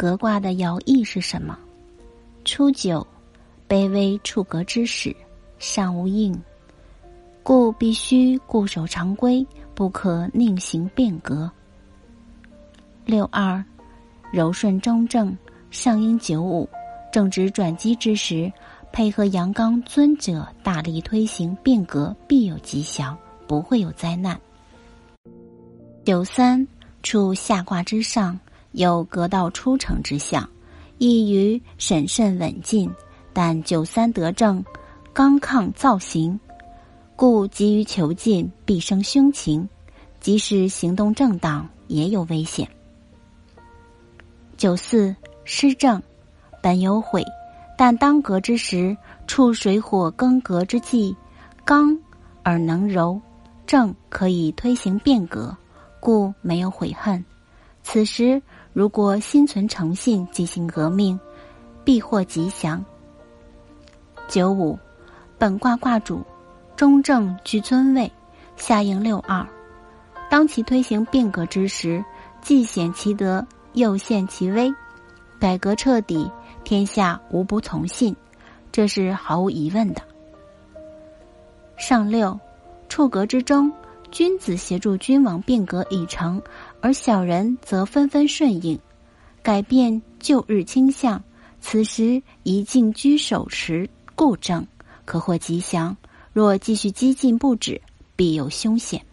革卦的爻意是什么？初九，卑微处革之始，上无应，故必须固守常规，不可宁行变革。六二，柔顺中正，上应九五，正值转机之时，配合阳刚尊者大力推行变革，必有吉祥，不会有灾难。九三，处下卦之上。有格道出城之象，易于审慎稳进，但九三得正，刚抗造型，故急于求进，必生凶情；即使行动正当，也有危险。九四失正，本有悔，但当革之时，处水火更革之际，刚而能柔，正可以推行变革，故没有悔恨。此时。如果心存诚信进行革命，必获吉祥。九五，本卦卦主中正居尊位，下应六二。当其推行变革之时，既显其德，又现其威。改革彻底，天下无不从信，这是毫无疑问的。上六，处革之中。君子协助君王变革已成，而小人则纷纷顺应，改变旧日倾向。此时宜静居守持固正，可获吉祥；若继续激进不止，必有凶险。